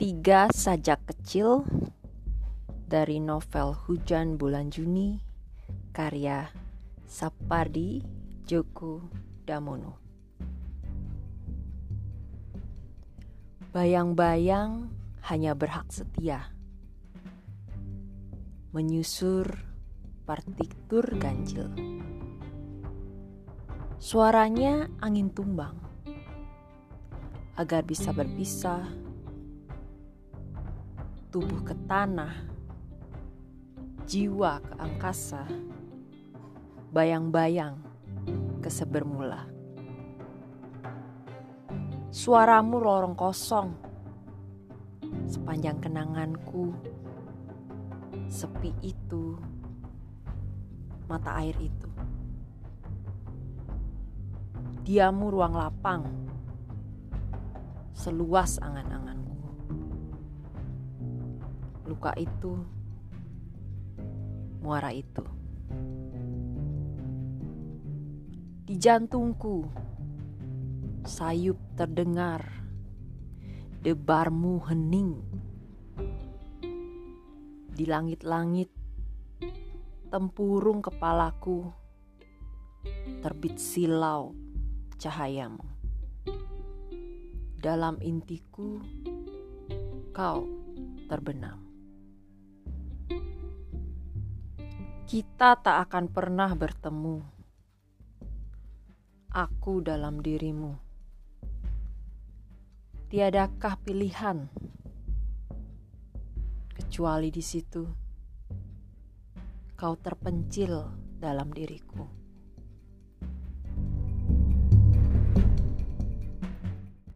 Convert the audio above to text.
Tiga Sajak Kecil dari novel Hujan Bulan Juni karya Sapardi Djoko Damono. Bayang-bayang hanya berhak setia menyusur partitur ganjil. Suaranya angin tumbang agar bisa berpisah tubuh ke tanah, jiwa ke angkasa, bayang-bayang ke sebermula. Suaramu lorong kosong, sepanjang kenanganku, sepi itu, mata air itu. Diamu ruang lapang, seluas angan-anganku luka itu, muara itu. Di jantungku, sayup terdengar, debarmu hening. Di langit-langit, tempurung kepalaku, terbit silau cahayamu. Dalam intiku, kau terbenam. Kita tak akan pernah bertemu. Aku dalam dirimu. Tiadakah pilihan kecuali di situ kau terpencil dalam diriku.